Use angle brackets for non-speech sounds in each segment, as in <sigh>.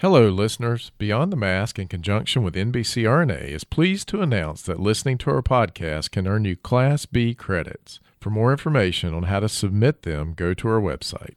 Hello, listeners. Beyond the Mask, in conjunction with NBCRNA, is pleased to announce that listening to our podcast can earn you Class B credits. For more information on how to submit them, go to our website.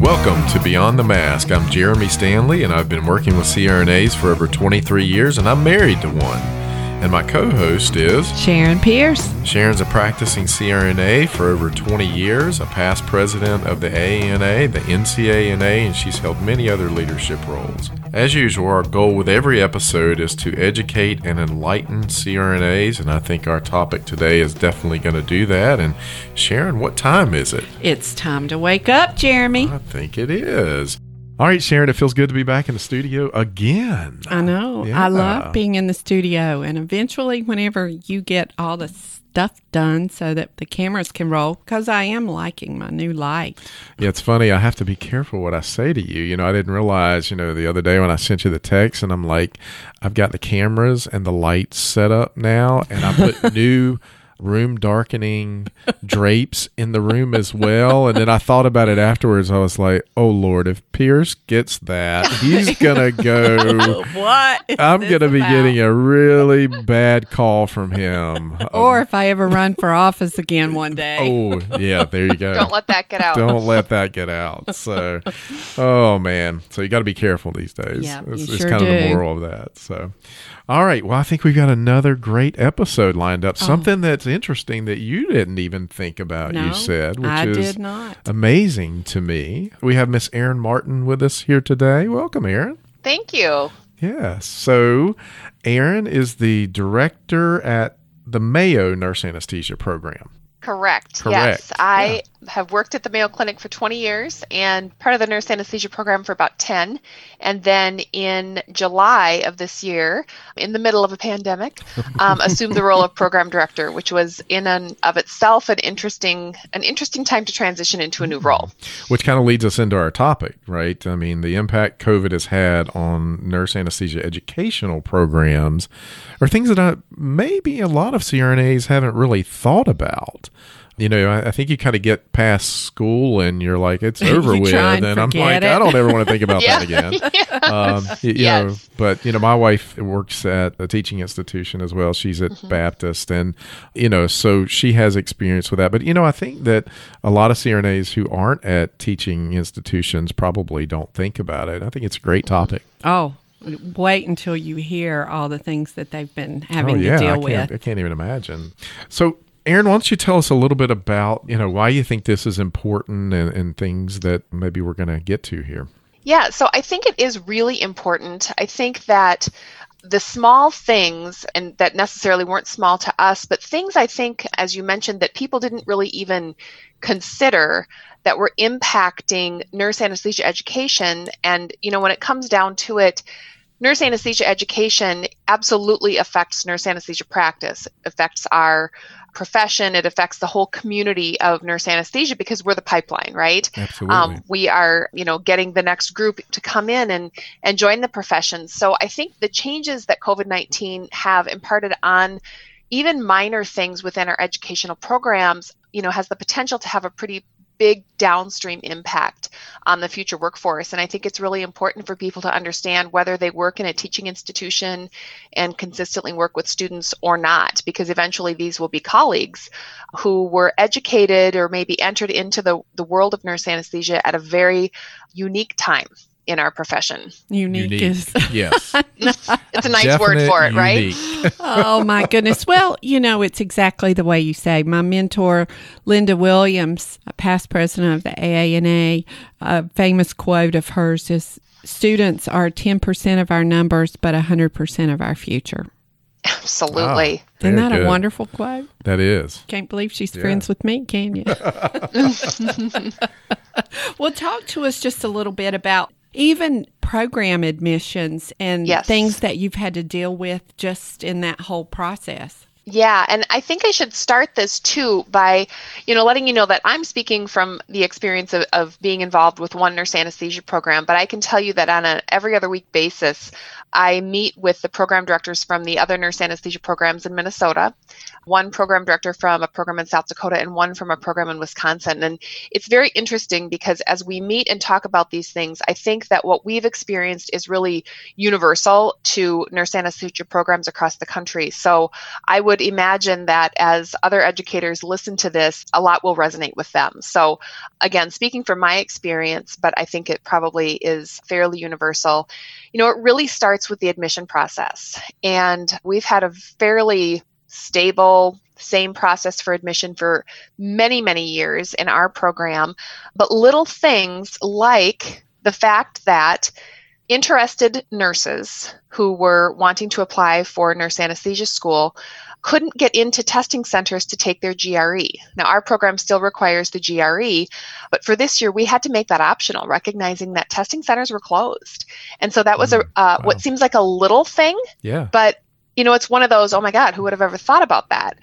Welcome to Beyond the Mask. I'm Jeremy Stanley, and I've been working with CRNAs for over 23 years, and I'm married to one. And my co host is Sharon Pierce. Sharon's a practicing CRNA for over 20 years, a past president of the AANA, the NCANA, and she's held many other leadership roles. As usual, our goal with every episode is to educate and enlighten CRNAs, and I think our topic today is definitely going to do that. And Sharon, what time is it? It's time to wake up, Jeremy. I think it is. All right, Sharon, it feels good to be back in the studio again. I know. Yeah. I love being in the studio. And eventually, whenever you get all the stuff done so that the cameras can roll, because I am liking my new light. Yeah, it's funny. I have to be careful what I say to you. You know, I didn't realize, you know, the other day when I sent you the text and I'm like, I've got the cameras and the lights set up now, and I put <laughs> new room darkening drapes in the room as well. And then I thought about it afterwards. I was like, oh Lord, if Pierce gets that, he's <laughs> gonna go. <laughs> what? I'm gonna be about? getting a really bad call from him. <laughs> Or if I ever run for office again one day. oh yeah, there you go. Don't let that get out. Don't let that get out. So, oh man, so you got to be careful these days. Yeah, it's, you it's sure kind of the moral of that. So, all right. Well, I think we've got another great episode lined up. Oh. Something that's interesting that you didn't even think about. no, you said, which I is did not. amazing to me. We have Miss Erin Martin with us here today. Welcome, Erin. Thank you. Yes. So, Erin is the director at the Mayo Nurse Anesthesia Program. Correct. Correct. Yes. I have worked at the Mayo Clinic for 20 years and part of the nurse anesthesia program for about 10. And then in July of this year, in the middle of a pandemic, <laughs> um, assumed the role of program director, which was in and of itself an interesting an interesting time to transition into a new role. Which kind of leads us into our topic, right? I mean, the impact COVID has had on nurse anesthesia educational programs are things that I, maybe a lot of CRNAs haven't really thought about. You know, I, I think you kind of get past school and you're like, it's <laughs> over with. and And I'm like, I don't ever want to think about <laughs> Yeah. that again. <laughs> Um, y- you Yes. know, but you know, my wife works at a teaching institution as well. She's at Mm-hmm. Baptist, and you know, so she has experience with that. But you know, I think that a lot of CRNAs who aren't at teaching institutions probably don't think about it. I think it's a great topic. Oh, wait until you hear all the things that they've been having oh yeah, to deal can't, with. I can't even imagine. So. Erin, why don't you tell us a little bit about, you know, why you think this is important and, and things that maybe we're going to get to here? Yeah, so I think it is really important. I think that the small things, and that necessarily weren't small to us, but things I think, as you mentioned, that people didn't really even consider that were impacting nurse anesthesia education. And, you know, when it comes down to it, nurse anesthesia education absolutely affects nurse anesthesia practice, affects our profession, it affects the whole community of nurse anesthesia because we're the pipeline, right? Absolutely. um, we are you know getting the next group to come in and and join the profession so i think the changes that covid-19 have imparted on even minor things within our educational programs you know has the potential to have a pretty big downstream impact on the future workforce. And i think it's really important for people to understand whether they work in a teaching institution and consistently work with students or not because eventually these will be colleagues who were educated or maybe entered into the, the world of nurse anesthesia at a very unique time in our profession. Unique, Unique. is. <laughs> Yes. <laughs> It's a nice word for it, right? <laughs> oh my goodness. Well, you know, it's exactly the way you say. My mentor, Linda Williams, a past president of the AANA, a famous quote of hers is students are 10% of our numbers, but 100% of our future. Absolutely. Ah, Isn't very that good. a wonderful quote? That is. Can't believe she's Yeah. friends with me, can you? well, talk to us just a little bit about even program admissions and Yes. things that you've had to deal with just in that whole process. Yeah, and I think I should start this too by, you know, letting you know that I'm speaking from the experience of, of being involved with one nurse anesthesia program, but I can tell you that on an every other week basis, I meet with the program directors from the other nurse anesthesia programs in Minnesota, one program director from a program in South Dakota, and one from a program in Wisconsin. And it's very interesting because as we meet and talk about these things, I think that what we've experienced is really universal to nurse anesthesia programs across the country. So I would imagine that as other educators listen to this, a lot will resonate with them. So, again, speaking from my experience, but I think it probably is fairly universal. You know, it really starts with the admission process. And we've had a fairly stable, same process for admission for many, many years in our program. But little things like the fact that interested nurses who were wanting to apply for nurse anesthesia school couldn't get into testing centers to take their GRE. Now, our program still requires the GRE, but for this year, we had to make that optional, recognizing that testing centers were closed. And so that was a Mm, uh, wow. what seems like a little thing, Yeah. but you know, it's one of those, oh my God, who would have ever thought about that?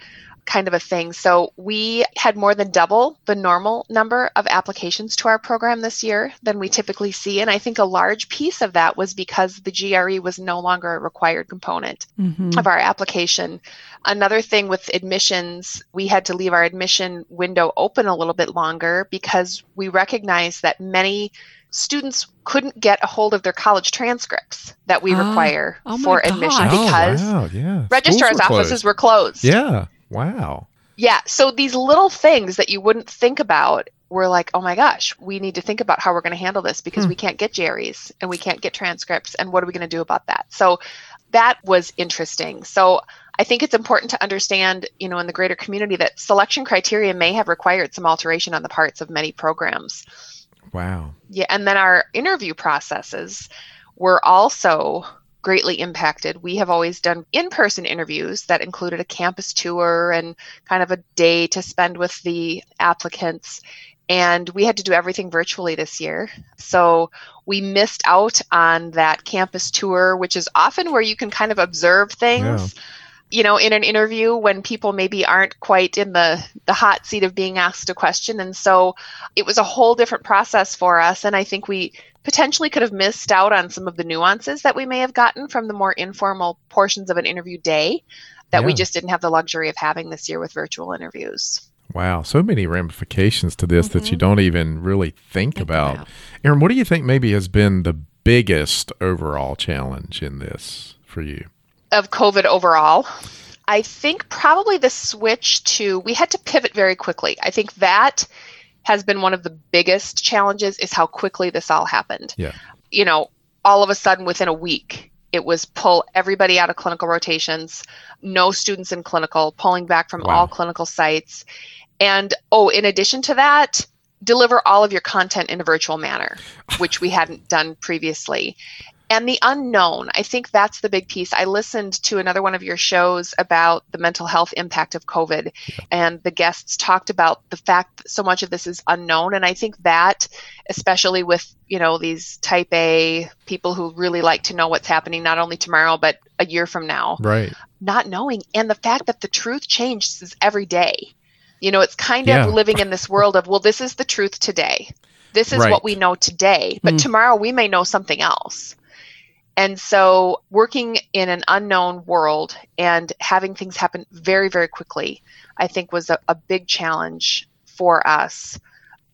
Kind of a thing. So we had more than double the normal number of applications to our program this year than we typically see. And I think a large piece of that was because the GRE was no longer a required component Mm-hmm. of our application. Another thing with admissions, we had to leave our admission window open a little bit longer because we recognized that many students couldn't get a hold of their college transcripts that we Ah, require oh my for admission gosh. because oh, wow, yeah. registrar's were offices closed. were closed. Yeah. Wow. Yeah. So these little things that you wouldn't think about were like, oh my gosh, we need to think about how we're going to handle this because Hmm. we can't get GREs and we can't get transcripts. And what are we going to do about that? So that was interesting. So I think it's important to understand, you know, in the greater community that selection criteria may have required some alteration on the parts of many programs. Wow. Yeah, and then our interview processes were also greatly impacted. We have always done in person interviews that included a campus tour and kind of a day to spend with the applicants. And we had to do everything virtually this year. So we missed out on that campus tour, which is often where you can kind of observe things. You know, in an interview when people maybe aren't quite in the, the hot seat of being asked a question. And so it was a whole different process for us. And I think we potentially could have missed out on some of the nuances that we may have gotten from the more informal portions of an interview day that we just didn't have the luxury of having this year with virtual interviews. Wow. So many ramifications to this that you mm-hmm. don't even really think, Think about. about. Erin, what do you think maybe has been the biggest overall challenge in this for you? Of COVID overall, I think probably the switch to, we had to pivot very quickly. I think that has been one of the biggest challenges is how quickly this all happened. Yeah. You know, all of a sudden within a week, it was pull everybody out of clinical rotations, no students in clinical, pulling back from Wow. all clinical sites. And oh, in addition to that, deliver all of your content in a virtual manner, which we hadn't done previously. And the unknown, I think that's the big piece. I listened to another one of your shows about the mental health impact of COVID, and the guests talked about the fact that so much of this is unknown. And I think that, especially with you know these Type A people who really like to know what's happening not only tomorrow but a year from now, Right. not knowing, and the fact that the truth changes every day. You know, it's kind Yeah. of living in this world of well, this is the truth today. This is Right. what we know today, but Mm. tomorrow we may know something else. And so, working in an unknown world and having things happen very, very quickly, I think was a, a big challenge for us.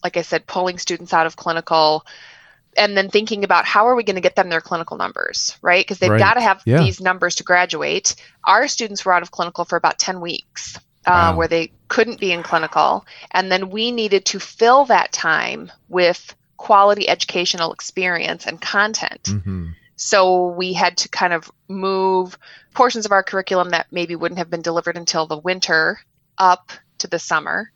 Like I said, pulling students out of clinical and then thinking about how are we going to get them their clinical numbers, right? Because they've Right. got to have Yeah. these numbers to graduate. Our students were out of clinical for about 10 weeks. Uh, where they couldn't be in clinical. And then we needed to fill that time with quality educational experience and content. Mm-hmm. So we had to kind of move portions of our curriculum that maybe wouldn't have been delivered until the winter up to the summer,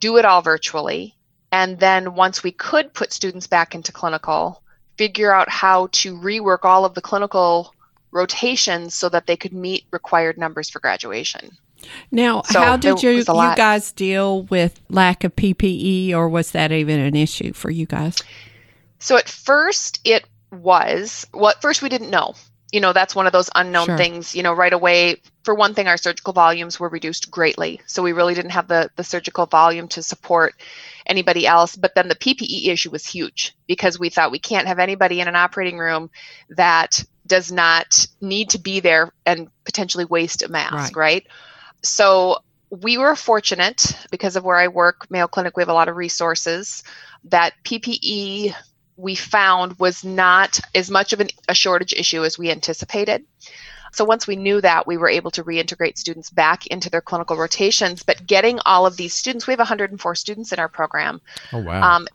do it all virtually. And then once we could put students back into clinical, figure out how to rework all of the clinical rotations so that they could meet required numbers for graduation. Now, So how did you you guys deal with lack of PPE, or was that even an issue for you guys? So at first it was well at first we didn't know. You know, that's one of those unknown Sure. things. You know, right away, for one thing, our surgical volumes were reduced greatly. So we really didn't have the, the surgical volume to support anybody else. But then the PPE issue was huge because we thought we can't have anybody in an operating room that does not need to be there and potentially waste a mask, right? So we were fortunate because of where I work, Mayo Clinic, we have a lot of resources. That PPE we found was not as much of an, a shortage issue as we anticipated. So once we knew that, we were able to reintegrate students back into their clinical rotations. But getting all of these students, we have 104 students in our program, Oh wow. um,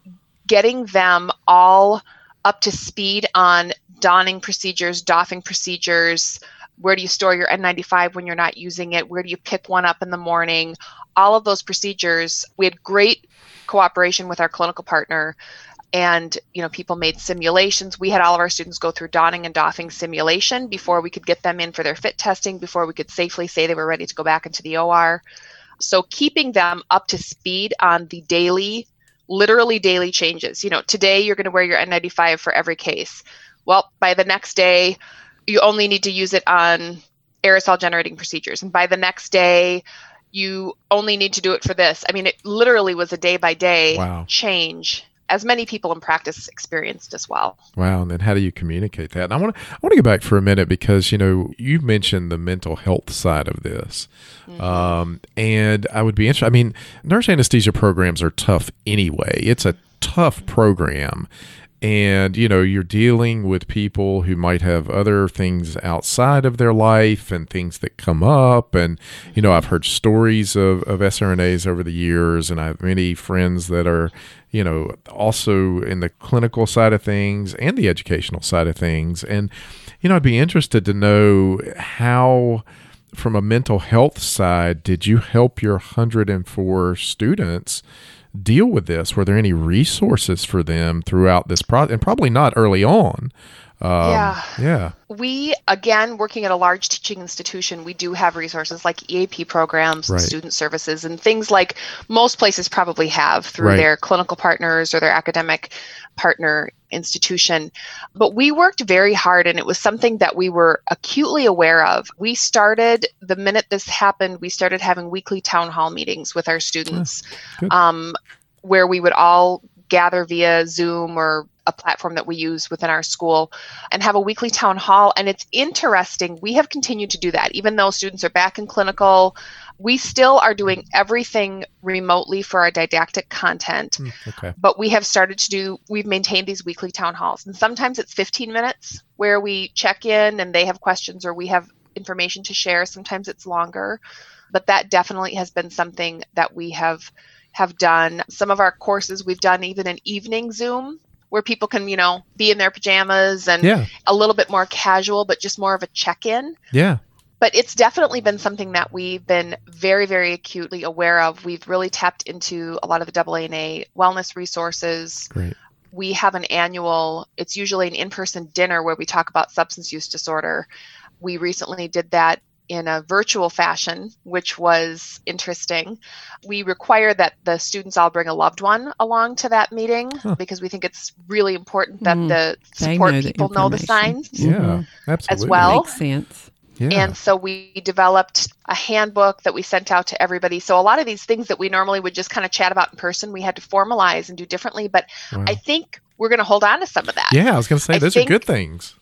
getting them all up to speed on donning procedures, doffing procedures. Where do you store your N95 when you're not using it? Where do you pick one up in the morning? All of those procedures. We had great cooperation with our clinical partner and you know people made simulations. We had all of our students go through donning and doffing simulation before we could get them in for their fit testing before we could safely say they were ready to go back into the or so keeping them up to speed on the daily literally daily changes. You know today you're going to wear your n95 for every case. Well by the next day you only need to use it on aerosol generating procedures. And by the next day you only need to do it for this. I mean it literally was a day by day change as many people in practice experienced as well Wow, and then how do you communicate that? And I want to I want to go back for a minute because you know you mentioned the mental health side of this, um, and I would be interested. I mean, nurse anesthesia programs are tough anyway. It's a tough program, and you know you're dealing with people who might have other things outside of their life and things that come up, and you know I've heard stories of of SRNAs over the years, and I have many friends that are you know, also in the clinical side of things and the educational side of things. And, you know, I'd be interested to know how, from a mental health side, did you help your 104 students deal with this? Were there any resources for them throughout this process? And probably not early on. Um, Yeah. Yeah. we again working at a large teaching institution we do have resources like eap programs Right. student services and things like most places probably have through Right. their clinical partners or their academic partner institution but we worked very hard and it was something that we were acutely aware of we started the minute this happened we started having weekly town hall meetings with our students um, where we would all gather via zoom or a platform that we use within our school and have a weekly town hall. And it's interesting. We have continued to do that, even though students are back in clinical. We still are doing everything remotely for our didactic content, Hmm, okay. but we have started to do, we've maintained these weekly town halls. And sometimes it's 15 minutes where we check in and they have questions or we have information to share. Sometimes it's longer, but that definitely has been something that we have have done. Some of our courses we've done even an evening Zoom where people can, you know, be in their pajamas and Yeah. a little bit more casual, but just more of a check in. Yeah. But it's definitely been something that we've been very, very acutely aware of. We've really tapped into a lot of the AANA wellness resources. Great. We have an annual, it's usually an in person dinner where we talk about substance use disorder. We recently did that in a virtual fashion, which was interesting. We require that the students all bring a loved one along to that meeting Huh. because we think it's really important that Mm, the support know the people know the signs. Yeah. Mhm. Absolutely. well. Makes sense. Yeah. And so we developed a handbook that we sent out to everybody. So a lot of these things that we normally would just kind of chat about in person, we had to formalize and do differently. But Wow. I think we're going to hold on to some of that. yeah. I was going to say I those think- are good things.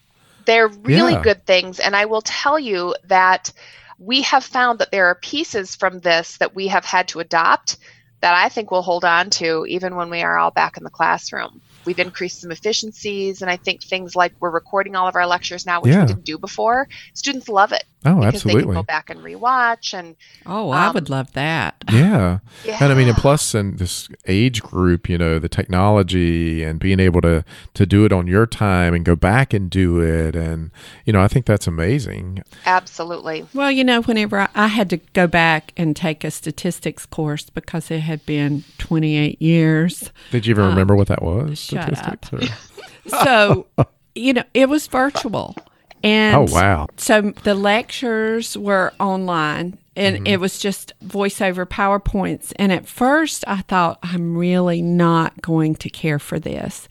They're really Yeah. good things. And I will tell you that we have found that there are pieces from this that we have had to adopt that I think we'll hold on to even when we are all back in the classroom. We've increased some efficiencies, and I think things like we're recording all of our lectures now, which Yeah. we didn't do before. Students love it Oh, because they can absolutely. go back and rewatch. And Oh, I Um, would love that. <laughs> Yeah. And I mean, and plus in this age group, you know, the technology and being able to to do it on your time and go back and do it, and you know, I think that's amazing. absolutely, Well, you know, whenever I, I had to go back and take a statistics course because it had been 28 years. Did you even remember what that was? Shut up. Statistics or- <laughs> So, you know, it was virtual. And Oh wow! So the lectures were online and Mm-hmm. it was just voiceover PowerPoints. And at first I thought, I'm really not going to care for this.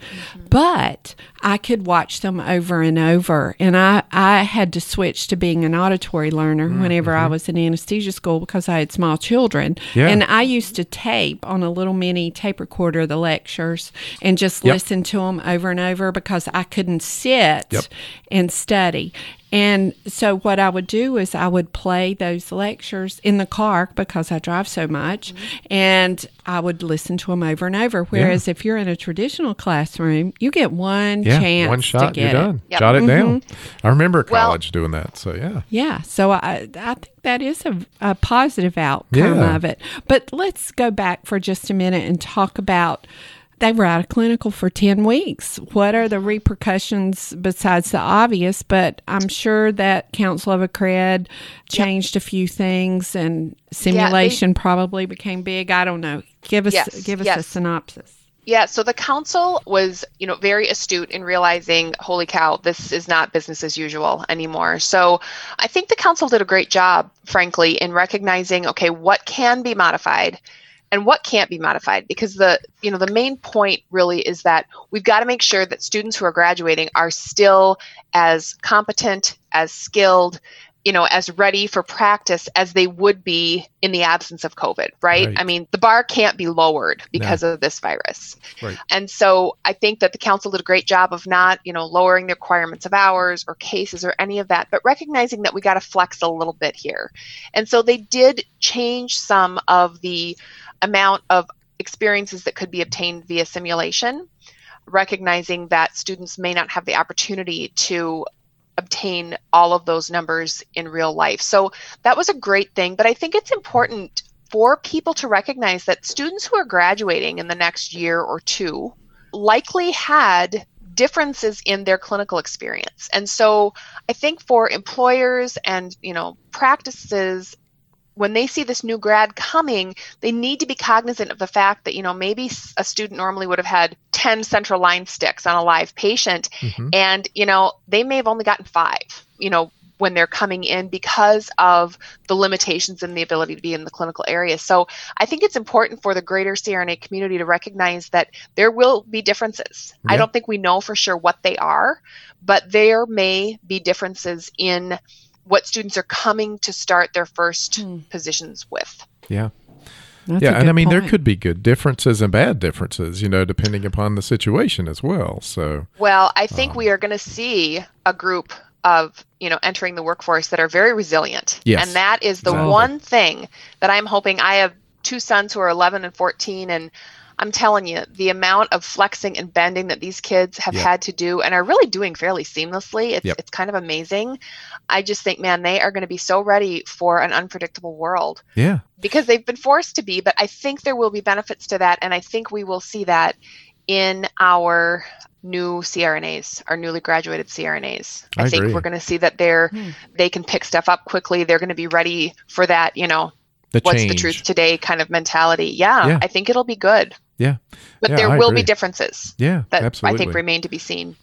But I could watch them over and over. And I, I had to switch to being an auditory learner whenever I was in anesthesia school because I had small children. Mm-hmm. Yeah. And I used to tape on a little mini tape recorder the lectures and just Yep. listen to them over and over because I couldn't sit Yep. and study. And so what I would do is I would play those lectures in the car because I drive so much and I would listen to them over and over. Whereas if you're in a traditional classroom, you get one Yeah, chance one to shot, you're get it. done. Yep. Jot it mm-hmm. down. I remember Well- college doing that. So yeah, Yeah, so I I think that is a, a positive outcome Yeah. of it. But let's go back for just a minute and talk about they were out of clinical for 10 weeks. What are the repercussions besides the obvious? But I'm sure that Council of Accred changed a few things and simulation probably became big. I don't know. Give us Yes, give us a synopsis. Yeah, so the council was, you know, very astute in realizing, holy cow, this is not business as usual anymore. So I think the council did a great job, frankly, in recognizing, okay, what can be modified and what can't be modified because the you know the main point really is that we've got to make sure that students who are graduating are still as competent as skilled you know as ready for practice as they would be in the absence of covid right, Right. i mean the bar can't be lowered because of this virus Right. and so i think that the council did a great job of not you know lowering the requirements of hours or cases or any of that but recognizing that we got to flex a little bit here and so they did change some of the amount of experiences that could be obtained via simulation, recognizing that students may not have the opportunity to obtain all of those numbers in real life. So that was a great thing, but I think it's important for people to recognize that students who are graduating in the next year or two likely had differences in their clinical experience. And so I think for employers and, you know, practices when they see this new grad coming, they need to be cognizant of the fact that, you know, maybe a student normally would have had 10 central line sticks on a live patient, Mhm. and, you know, they may have only gotten five, you know, when they're coming in because of the limitations and the ability to be in the clinical area. So I think it's important for the greater CRNA community to recognize that there will be differences. I don't think we know for sure what they are, but there may be differences in what students are coming to start their first Hmm. positions with. Yeah. That's yeah, and I good mean there could be good differences and bad differences, you know, depending upon the situation as well. So Well, I think we are going to see a group of, you know, entering the workforce that are very resilient. Yes, And that is the exactly. one thing that I'm hoping I have two sons who are 11 and 14 and I'm telling you, the amount of flexing and bending that these kids have Yep. had to do and are really doing fairly seamlessly, it's, Yep. it's kind of amazing. I just think, man, they are going to be so ready for an unpredictable world. yeah, because they've been forced to be but i think there will be benefits to that and i think we will see that in our new crnas our newly graduated crnas I think agree. we're going to see that they're Hmm. they can pick stuff up quickly they're going to be ready for that you know the what's the truth today kind of mentality yeah, Yeah. i think it'll be good Yeah. but Yeah, there I will agree. be differences Yeah, that absolutely. i think remain to be seen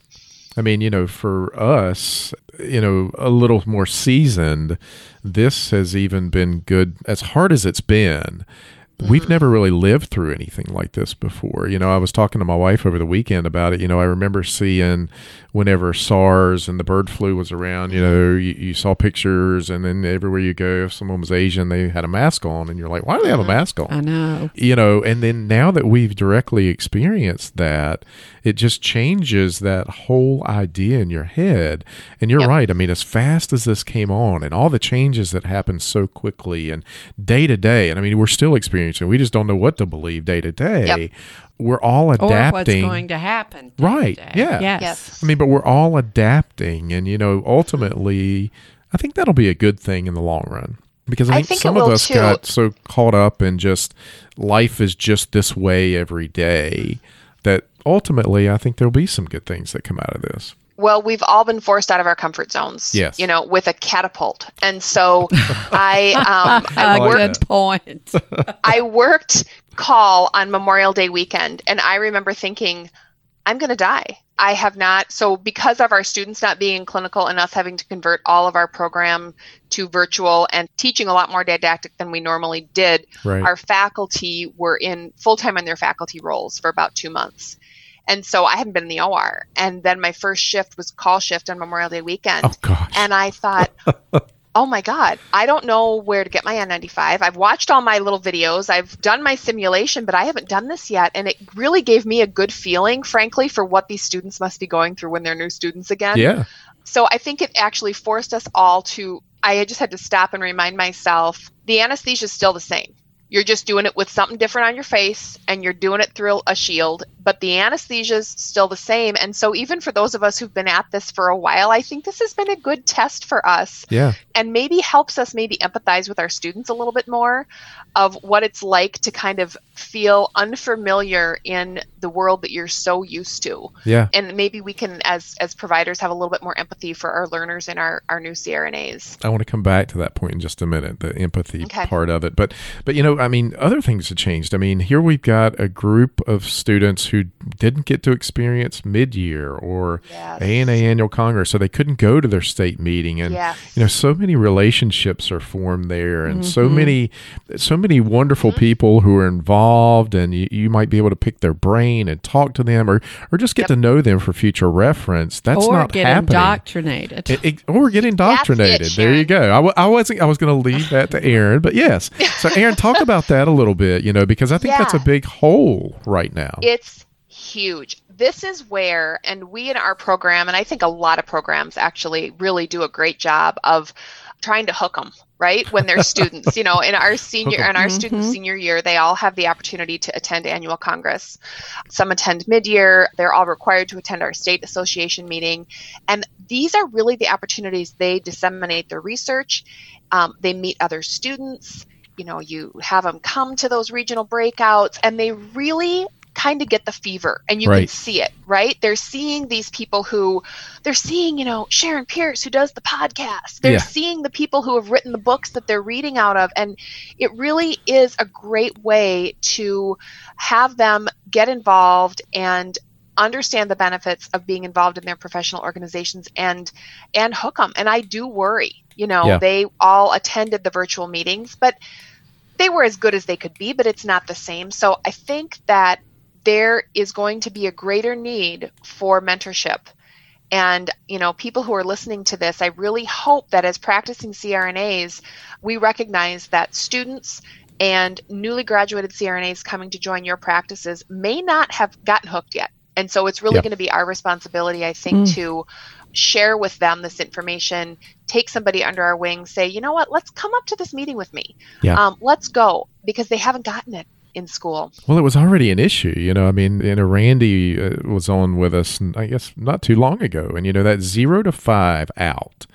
I mean, you know, for us, you know, a little more seasoned, this has even been good as hard as it's been. We've never really lived through anything like this before. You know, I was talking to my wife over the weekend about it. You know, I remember seeing whenever SARS and the bird flu was around, you know, you, you saw pictures, and then everywhere you go, if someone was Asian, they had a mask on, and you're like, why do they have a uh-huh. mask on? I know. you know and then now that we've directly experienced that it just changes that whole idea in your head and you're Yep. right i mean as fast as this came on and all the changes that happened so quickly and day to day and i mean we're still experiencing experiencing. We just don't know what to believe day to day. We're all Or what's going to happen. Right, yeah. Yes. Yes. I mean, but we're all adapting, and you know, ultimately, I think that'll be a good thing in the long run because I I think, think some of us too. got so caught up in just life is just this way every day that ultimately, I think there'll be some good things that come out of this. Well, we've all been forced out of our comfort zones. Yes. You know, with a catapult. And so <laughs> I um A <laughs> I like worked good point. <laughs> I worked call on Memorial Day weekend and I remember thinking, I'm gonna die. I have not so because of our students not being in clinical and us having to convert all of our program to virtual and teaching a lot more didactic than we normally did, Right. our faculty were in full time in their faculty roles for about two months. And so I hadn't been in the OR. And then my first shift was call shift on Memorial Day weekend. oh gosh. And I thought, <laughs> oh my God, I don't know where to get my N95. I've watched all my little videos, I've done my simulation, but I haven't done this yet. And it really gave me a good feeling, frankly, for what these students must be going through when they're new students again. yeah. So I think it actually forced us all to, I just had to stop and remind myself the anesthesia is still the same. You're just doing it with something different on your face and you're doing it through a shield, but the anesthesia is still the same. And so, even for those of us who've been at this for a while, I think this has been a good test for us Yeah. and maybe helps us maybe empathize with our students a little bit more of what it's like to kind of feel unfamiliar in the world that you're so used to Yeah. and maybe we can as as providers have a little bit more empathy for our learners and our our new crnas I want to come back to that point in just a minute, the empathy Okay. part of it. But but you know, I mean, other things have changed. I mean, here we've got a group of students who didn't get to experience mid-year or Yes. ANA annual congress, so they couldn't go to their state meeting, and Yes. you know, so many relationships are formed there, and Mm-hmm. so many so many wonderful Mm-hmm. people who are involved, and you, you might be able to pick their brain and talk to them, or or just get Yep. to know them for future reference. That's or not get happening. indoctrinated. It, it- or get indoctrinated. there you Sharon. go. I, w- I wasn't. I was going to leave that to Erin, but yes. So, Erin, talk about <laughs> that a little bit. You know, because I think that's a big hole right now. it's huge. This is where and we in our program and i think a lot of programs actually really do a great job of trying to hook them right? When they're <laughs> students you know in our senior in our students senior year they all have the opportunity to attend annual congress. Some attend mid-year they're all required to attend our state association meeting and these are really the opportunities they disseminate their research um, they meet other students you know you have them come to those regional breakouts and they really kind of get the fever and you can see it right? They're seeing these people who they're seeing you know sharon pierce who does the podcast. They're Yeah. seeing the people who have written the books that they're reading out of and it really is a great way to have them get involved and understand the benefits of being involved in their professional organizations and and hook them and i do worry you know Yeah. they all attended the virtual meetings but they were as good as they could be but it's not the same. So i think that there is going to be a greater need for mentorship. And you know people who are listening to this i really hope that as practicing crnas we recognize that students and newly graduated crnas coming to join your practices may not have gotten hooked yet and so it's really Yeah. going to be our responsibility i think Mm. to share with them this information take somebody under our wing say you know what let's come up to this meeting with me Yeah. um, let's go because they haven't gotten it in school Well, it was already an issue. You know, I mean, you know, Randy uh, was on with us, I guess, not too long ago, and you know that zero to five out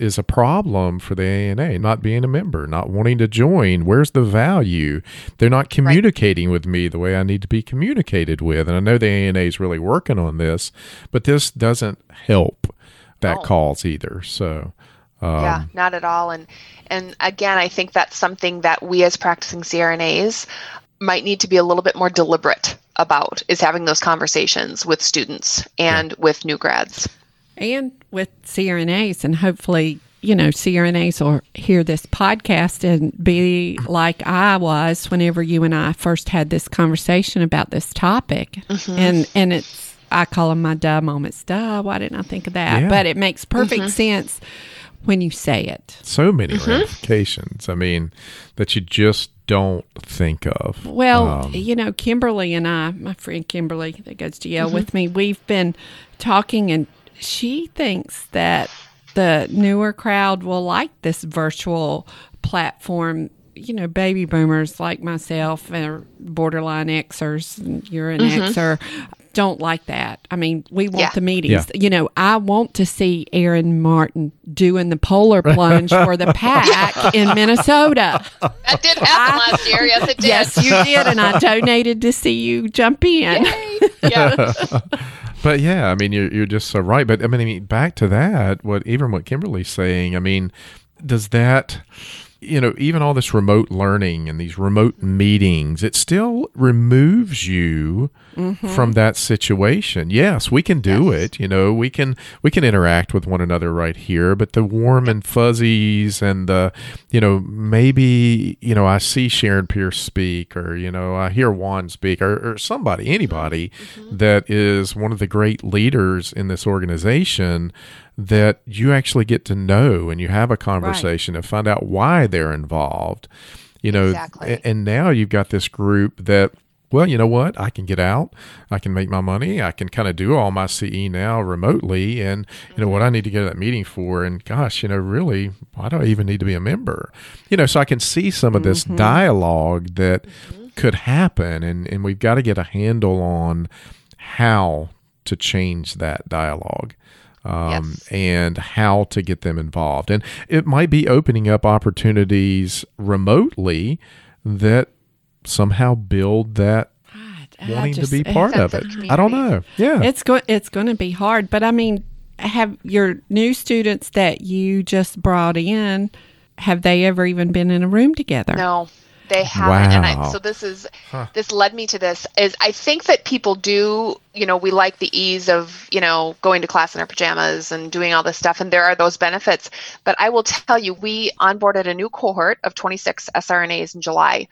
is a problem for the ANA, not being a member, not wanting to join. Where's the value? They're not communicating with me the way I need to be communicated with. And I know the ANA is really working on this, but this doesn't help that No. cause either. So, um, yeah not at all and and again i think that's something that we as practicing crnas might need to be a little bit more deliberate about is having those conversations with students and with new grads and with CRNAs, and hopefully, you know, CRNAs will hear this podcast and be like I was whenever you and I first had this conversation about this topic. And and it's I call them my duh moments. Duh, why didn't I think of that? Yeah. But it makes perfect sense when you say it. so many ramifications. I mean, that you just don't think of. Well, Um, you know, Kimberly and I, my friend Kimberly that goes to Mm-hmm. Yale with me, we've been talking, and she thinks that the newer crowd will like this virtual platform you know, baby boomers like myself or borderline Xers, and you're an mm-hmm. Xer, don't like that. I mean, we want Yeah. the meetings. Yeah. You know, I want to see Erin Martin doing the polar plunge for the pack <laughs> in Minnesota. That did happen last year. Yes, it did. Yes, you did, and I <laughs> donated to see you jump in. yeah. <laughs> But yeah, I mean, you're you're just so right. But I mean, I mean, back to that, what even what Kimberly's saying. I mean, does that, you know, even all this remote learning and these remote meetings, it still removes you mm-hmm. from that situation. Yes, we can do it. You know, we can we can interact with one another right here. But the warm and fuzzies and the, you know, maybe you know, I see Sharon Pierce speak, or you know, I hear Juan speak, or, or somebody, anybody mm-hmm. that is one of the great leaders in this organization that you actually get to know and you have a conversation and find out why they're involved. You know, Exactly. and now you've got this group that well, you know what? I can get out. I can make my money. I can kind of do all my CE now remotely. And, you know, what mm-hmm. I need to get to that meeting for. And gosh, you know, really, why do I even need to be a member? You know, so I can see some of this mm-hmm. dialogue that mm-hmm. could happen. And, and we've got to get a handle on how to change that dialogue. Um, Yes. and how to get them involved. And it might be opening up opportunities remotely that somehow build that I wanting just- to be <laughs> part of it. I don't know. Yeah. It's going it's going to be hard, but I mean, have your new students that you just brought in have they ever even been in a room together? No, they haven't. And I, so this is this led me to this is I think that people do, you know, we like the ease of, you know, going to class in our pajamas and doing all this stuff and there are those benefits. But I will tell you, we onboarded a new cohort of 26 SRNAs in July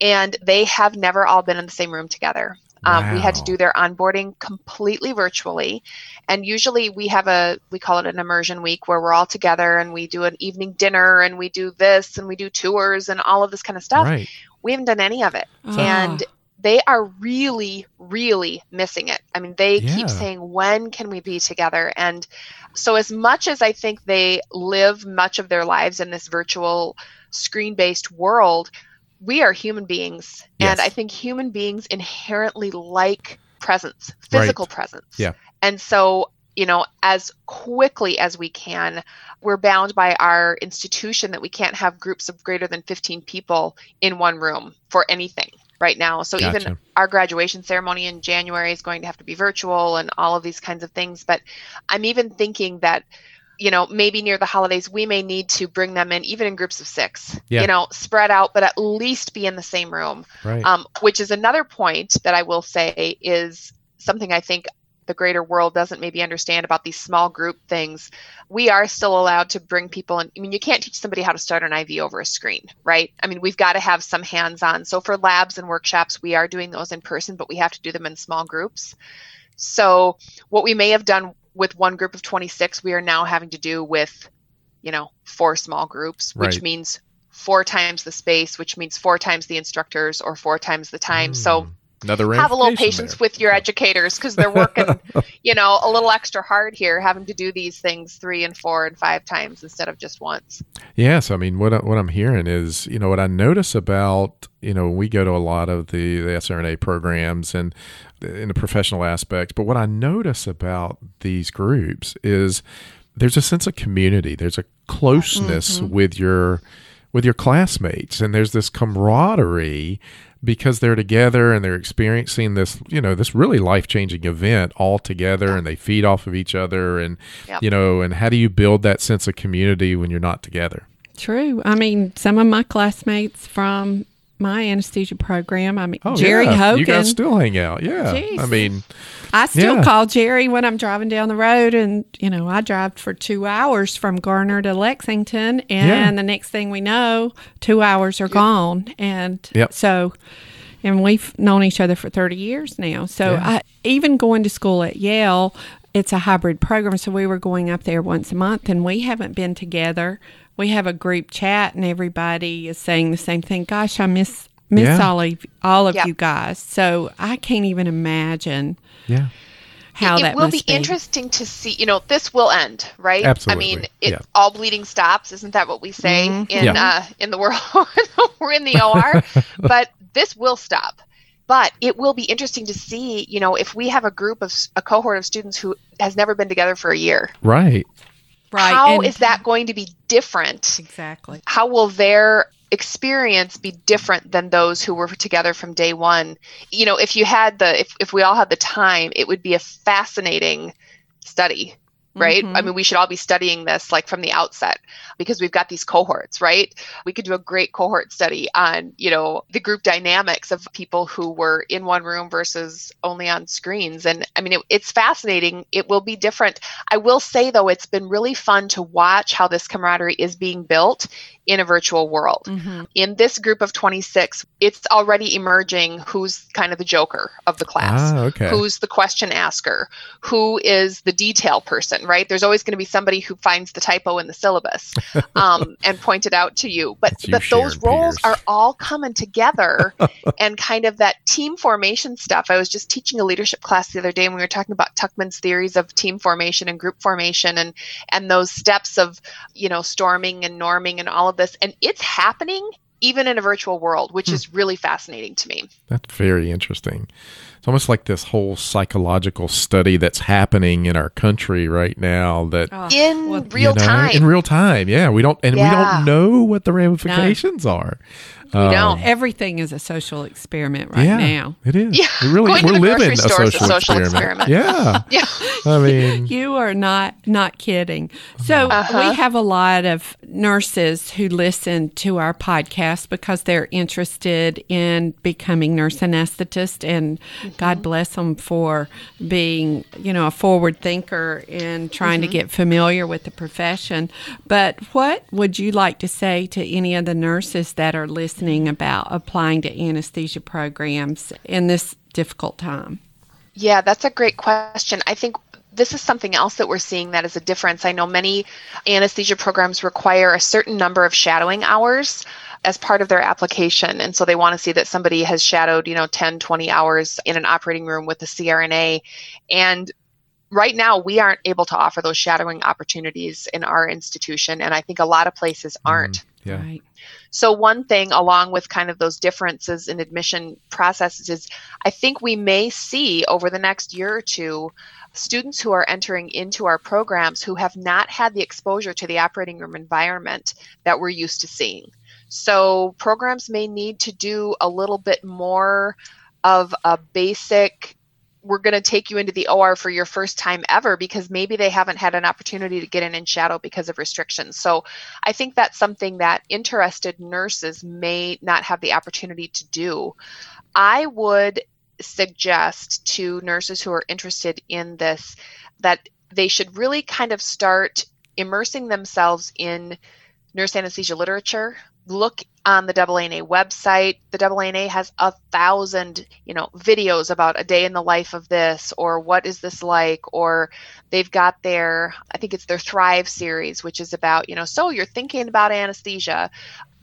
and they have never all been in the same room together. Um, we had to do their onboarding completely virtually. And usually we have a, we call it an immersion week where we're all together and we do an evening dinner and we do this and we do tours and all of this kind of stuff. right. We haven't done any of it. Ah. And they are really, really missing it. I mean, they Yeah. keep saying, when can we be together? And so, as much as I think they live much of their lives in this virtual screen based world, we are human beings. Yes. And I think human beings inherently like presence, Right. physical presence. Yeah. And so, you know, as quickly as we can, we're bound by our institution that we can't have groups of greater than 15 people in one room for anything right now. So Gotcha. even our graduation ceremony in January is going to have to be virtual and all of these kinds of things. But I'm even thinking that, you know, maybe near the holidays, we may need to bring them in even in groups of six, Yeah. you know, spread out, but at least be in the same room Right. um, which is another point that I will say is something I think the greater world doesn't maybe understand about these small group things. We are still allowed to bring people in. I mean, you can't teach somebody how to start an IV over a screen, right? I mean, we've got to have some hands on. So for labs and workshops, we are doing those in person, but we have to do them in small groups. So what we may have done with one group of 26, we are now having to do with, you know, four small groups, which Right. means four times the space, which means four times the instructors or four times the time. So Mm. Another have a little patience there. with your educators because they're working, <laughs> you know, a little extra hard here, having to do these things three and four and five times instead of just once. Yes, I mean what I, what I'm hearing is you know what I notice about you know we go to a lot of the, the SRNA programs and in the professional aspect, but what I notice about these groups is there's a sense of community. There's a closeness mm-hmm. with your with your classmates, and there's this camaraderie because they're together and they're experiencing this you know this really life changing event all together, and they feed off of each other, and Yep. you know, and how do you build that sense of community when you're not together? True. I mean, some of my classmates from my anesthesia program. I mean, Oh, Jerry yeah. Hogan. You guys still hang out. Yeah. Jeez. I mean, I still Yeah. call Jerry when I'm driving down the road, and you know, I drive for two hours from Garner to Lexington, and Yeah. the next thing we know, two hours are gone, and Yep. so. And we've known each other for 30 years now. So Yeah. I, even going to school at Yale, it's a hybrid program. So we were going up there once a month, and we haven't been together. We have a group chat, and everybody is saying the same thing. Gosh, I miss miss Yeah. all of all of Yep. you guys. So I can't even imagine yeah. how it that will must be, interesting to see. You know, this will end, right? Absolutely, I mean, it, yeah. all bleeding stops. Isn't that what we say Mhm. in Yeah. uh, in the world? <laughs> We're in the OR, <laughs> but this will stop. But it will be interesting to see. You know, if we have a group of a cohort of students who has never been together for a year, Right. Right. how is and- that going to be different? exactly? How will their experience be different than those who were together from day one? You know, if you had the if, if we all had the time, it would be a fascinating study right? Mhm. I mean, we should all be studying this like from the outset because we've got these cohorts, right? We could do a great cohort study on, you know, the group dynamics of people who were in one room versus only on screens. And I mean, it, it's fascinating. It will be different. I will say, though, it's been really fun to watch how this camaraderie is being built in a virtual world. Mhm. In this group of 26, it's already emerging who's kind of the joker of the class Ah, okay. who's the question asker who is the detail person right there's always going to be somebody who finds the typo in the syllabus <laughs> um, and point it out to you but you, but those roles Peters. are all coming together <laughs> and kind of that team formation stuff i was just teaching a leadership class the other day and we were talking about tuckman's theories of team formation and group formation and and those steps of you know storming and norming and all of this and it's happening even in a virtual world which Hmm. is really fascinating to me That's very interesting. It's almost like this whole psychological study that's happening in our country right now that Oh, in well, real you know, time in real time. Yeah, we don't and we don't know what the ramifications are. Um, don't. everything is a social experiment right yeah, now. it is. Yeah, it really going to we're the living grocery a store is social, a social experiment. experiment. Yeah, <laughs> yeah I mean, <laughs> You are not not kidding. So Uh-huh. we have a lot of nurses who listen to our podcast because they're interested in becoming nurse anesthetist, and God bless them for being, you know, a forward thinker and trying to get familiar with the profession. But what would you like to say to any of the nurses that are listening about applying to anesthesia programs in this difficult time? Yeah, that's a great question. I think this is something else that we're seeing that is a difference. I know many anesthesia programs require a certain number of shadowing hours as part of their application. And so they want to see that somebody has shadowed, you know, 10, 20 hours in an operating room with a CRNA. And right now, we aren't able to offer those shadowing opportunities in our institution. And I think a lot of places aren't. Mm-hmm. yeah. Right. So, one thing, along with kind of those differences in admission processes, is I think we may see over the next year or two students who are entering into our programs who have not had the exposure to the operating room environment that we're used to seeing. So, programs may need to do a little bit more of a basic we're going to take you into the OR for your first time ever because maybe they haven't had an opportunity to get in and shadow because of restrictions. So I think that's something that interested nurses may not have the opportunity to do. I would suggest to nurses who are interested in this that they should really kind of start immersing themselves in nurse anesthesia literature. Look on the AANA website. The AANA has a thousand, you know, videos about a day in the life of this, or what is this like, or they've got their, I think it's their Thrive series, which is about, you know, so you're thinking about anesthesia.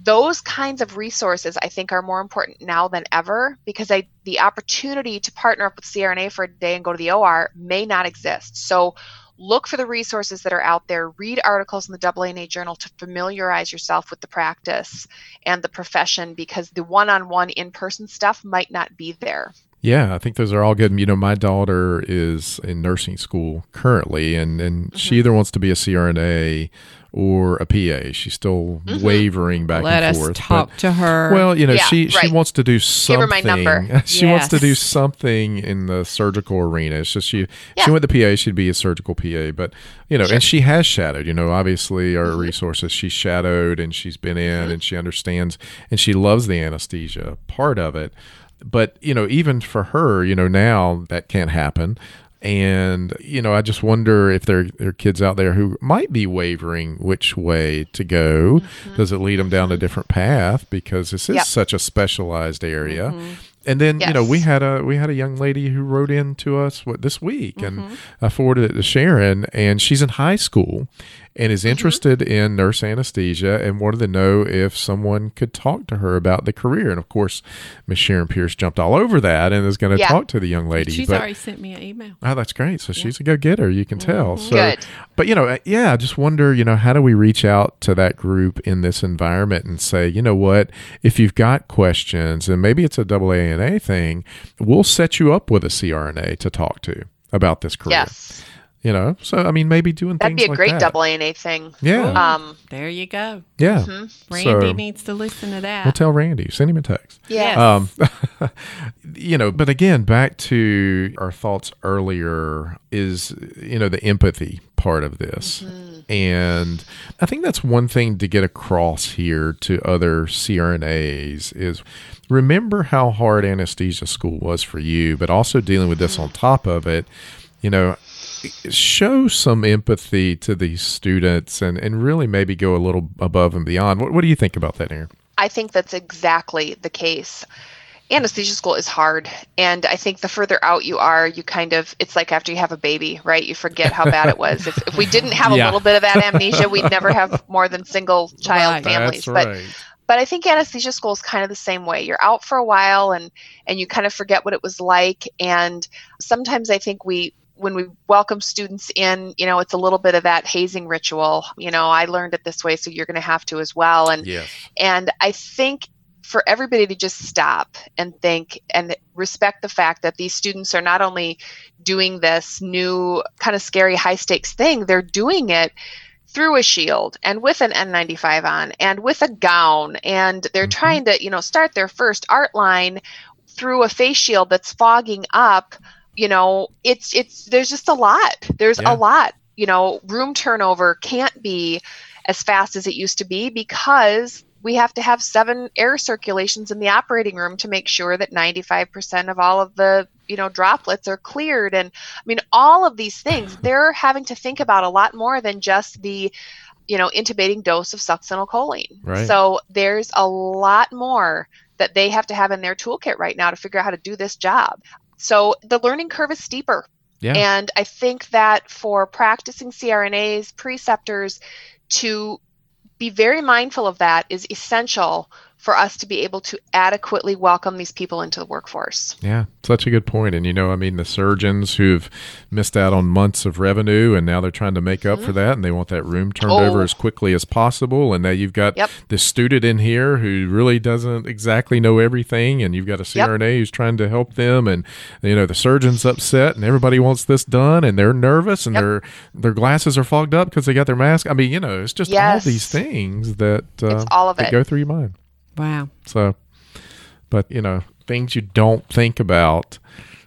Those kinds of resources, I think, are more important now than ever because I, the opportunity to partner up with CRNA for a day and go to the OR may not exist. So look for the resources that are out there read articles in the AANA journal to familiarize yourself with the practice and the profession because the one-on-one in-person stuff might not be there Yeah, I think those are all good. You know, my daughter is in nursing school currently, and, and Mm-hmm. she either wants to be a CRNA or a PA. She's still wavering back Let and us forth. talk but- to her. well, you know, Yeah, she she wants to do her something. my number. <laughs> she wants to do something in the surgical arena. It's just she she went to the PA, she'd be a surgical PA, but you know, Sure. and she has shadowed. You know, obviously our Mm-hmm. resources she's shadowed and she's been in and she understands and she loves the anesthesia part of it. But you know, even for her, you know, now that can't happen. And you know, I just wonder if there, there are kids out there who might be wavering which way to go. Mm-hmm. Does it lead them down a mm-hmm. different path because this is Yep. such a specialized area? Mm-hmm. And then you know we had a we had a young lady who wrote in to us what this week, Mm-hmm. and I forwarded it to Sharon, and she's in high school and Mm-hmm. is interested in nurse anesthesia and wanted to know if someone could talk to her about the career. And of course, Miss Sharon Pierce jumped all over that and is going to Yeah. talk to the young lady. She's but- already sent me an email. Oh, that's great. So she's a go getter. You can tell. So, Good. but you know, uh, yeah, I just wonder, you know, how do we reach out to that group in this environment and say, you know what, if you've got questions and maybe it's a double ANA thing, we'll set you up with a CRNA to talk to about this career. Yes. You know, so I mean, maybe doing That'd things be a like great that. double ANA thing. Yeah. Um, There you go. Yeah. Randy So- needs to listen to that. We'll tell Randy. Send him a text. yeah. Um, <laughs> you know, but again, back to our thoughts earlier is, you know, the empathy part of this. And I think that's one thing to get across here to other CRNAs is remember how hard anesthesia school was for you, but also dealing with this on top of it, you know, show some empathy to these students and, and really maybe go a little above and beyond. What, what do you think about that, Erin? I think that's exactly the case. Anesthesia school is hard. And I think the further out you are, you kind of, it's like after you have a baby, right? You forget how bad it was. If, if we didn't have a little bit of that amnesia, we'd never have more than single child Right. families. That's But right. but I think anesthesia school is kind of the same way. You're out for a while and and you kind of forget what it was like. And sometimes I think we when we welcome students in, you know, it's a little bit of that hazing ritual. You know, I learned it this way, so you're going to have to as well. And Yes. and I think for everybody to just stop and think and respect the fact that these students are not only doing this new kind of scary high stakes thing, they're doing it through a shield and with an N95 on and with a gown and they're Mhm. trying to, you know, start their first art line through a face shield that's fogging up, you know, it's it's there's just a lot. There's Yeah. a lot. You know, room turnover can't be as fast as it used to be because we have to have seven air circulations in the operating room to make sure that 95% of all of the you know droplets are cleared and i mean all of these things <clears throat> they're having to think about a lot more than just the you know intubating dose of succinylcholine Right. so there's a lot more that they have to have in their toolkit right now to figure out how to do this job so the learning curve is steeper Yeah. and I think that for practicing CRNAs, preceptors to be very mindful of that is essential for us to be able to adequately welcome these people into the workforce. Yeah, such a good point. And you know, I mean, the surgeons who've missed out on months of revenue and now they're trying to make up for that and they want that room turned Oh. over as quickly as possible. And now you've got Yep. this student in here who really doesn't exactly know everything. And you've got a Yep. CRNA who's trying to help them. And, you know, the surgeon's upset and everybody wants this done and they're nervous and Yep. their, their glasses are fogged up because they got their mask. I mean, you know, it's just all these things that, uh, all of that it. go through your mind. Wow. So, but you know, things you don't think about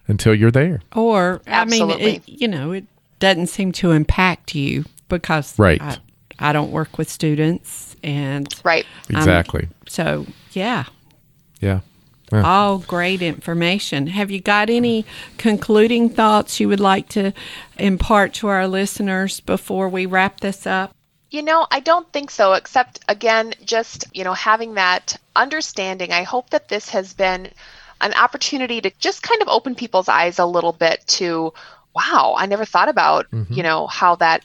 until you're there. Or I mean, it, you know, it doesn't seem to impact you because Right. I, I don't work with students, and Right. Um, Exactly. so yeah, yeah. Yeah. all great information. Have you got any concluding thoughts you would like to impart to our listeners before we wrap this up? You know, I don't think so, except again, just, you know, having that understanding. I hope that this has been an opportunity to just kind of open people's eyes a little bit to, wow, I never thought about, mm-hmm. you know, how that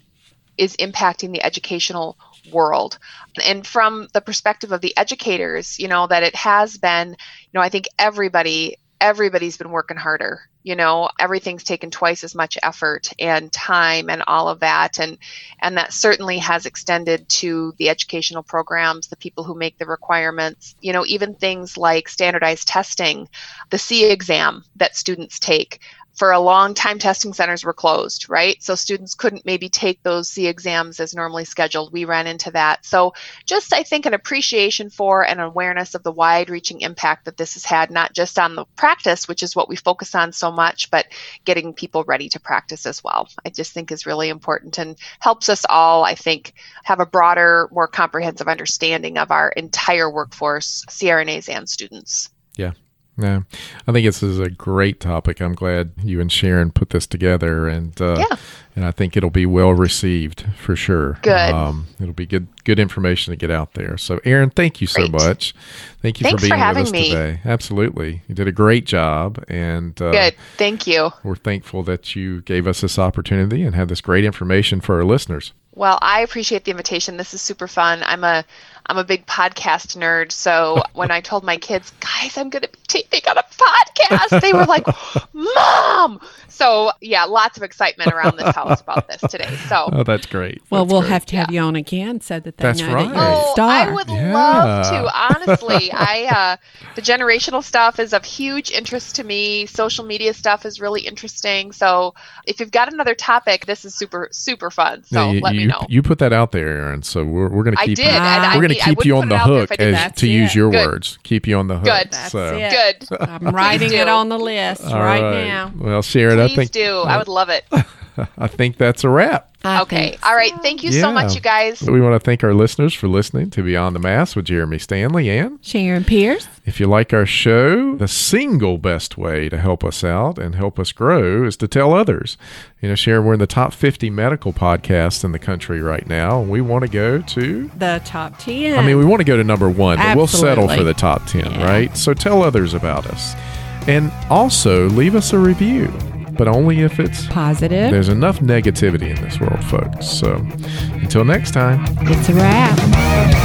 is impacting the educational world. And from the perspective of the educators, you know, that it has been, you know, I think everybody everybody's been working harder. You know, everything's taken twice as much effort and time and all of that and and that certainly has extended to the educational programs, the people who make the requirements, you know, even things like standardized testing, the SEE exam that students take for a long time testing centers were closed right? So students couldn't maybe take those SEE exams as normally scheduled. We ran into that. So just i think an appreciation for and awareness of the wide reaching impact that this has had not just on the practice which is what we focus on so much but getting people ready to practice as well i just think is really important and helps us all i think have a broader more comprehensive understanding of our entire workforce crnas and students. Yeah, I think this is a great topic. I'm glad you and Sharon put this together, and uh, Yeah. and I think it'll be well received for sure. Good. Um, it'll be good good information to get out there. So, Erin, thank you so Great. much. Thank you Thanks for for being having with us me. today. Absolutely, you did a great job, and uh, Good. Thank you. we're thankful that you gave us this opportunity and had this great information for our listeners. Well, I appreciate the invitation. This is super fun. I'm a I'm a big podcast nerd, so <laughs> when I told my kids, "Guys, I'm going to be taping on a podcast," they were like, "Mom!" So yeah, lots of excitement around this house about this today. So. Oh, that's great. Well, That's we'll great. have to have you on again so that they That's know right. that you're a Oh, star. I would Yeah. love to. Honestly, <laughs> I uh, the generational stuff is of huge interest to me. Social media stuff is really interesting. So if you've got another topic, this is super super fun. So Yeah, you, let me you- know. You put that out there, Erin. So we're, we're going to I keep did, you, we're going mean, to I keep you on the put it out there hook if I didn't. as, That's to use it. your Good. words. Keep you on the hook. Good. That's so. it. Good. I'm writing <laughs> do. it on the list All right, right. now. Well, Sharon, I think. Please think do. I would love it. <laughs> I think that's a wrap. I Okay. think All right. Thank you so much, you guys. We want to thank our listeners for listening to Beyond the Mask with Jeremy Stanley. And Sharon Pierce. if you like our show, the single best way to help us out and help us grow is to tell others. You know, Sharon, we're in the top 50 medical podcasts in the country right now. And we want to go to The top 10. I mean, we want to go to number one, but we'll settle for the top 10, Yeah. right? So tell others about us. And also leave us a review, but only if it's. positive. There's enough negativity in this world, folks. So until next time. It's a wrap.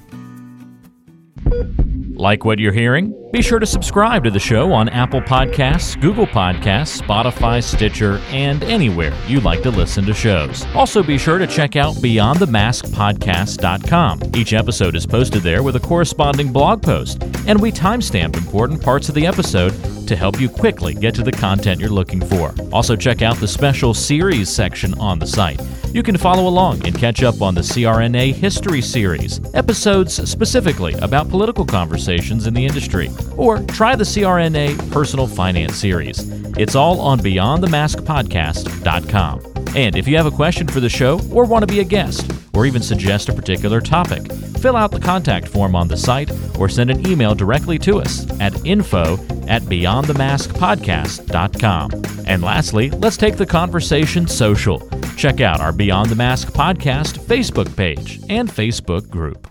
Like what you're hearing? Be sure to subscribe to the show on Apple Podcasts, Google Podcasts, Spotify, Stitcher, and anywhere you like to listen to shows. Also, be sure to check out BeyondTheMaskPodcast.com. Each episode is posted there with a corresponding blog post, and we timestamp important parts of the episode to help you quickly get to the content you're looking for. Also, check out the special series section on the site. You can follow along and catch up on the CRNA History Series, episodes specifically about political conversations in the industry, or try the CRNA Personal Finance Series. It's all on BeyondTheMaskPodcast.com. And if you have a question for the show, or want to be a guest, or even suggest a particular topic, fill out the contact form on the site or send an email directly to us at info at beyondthemaskpodcast.com. And lastly, let's take the conversation social. Check out our Beyond the Mask podcast Facebook page and Facebook group.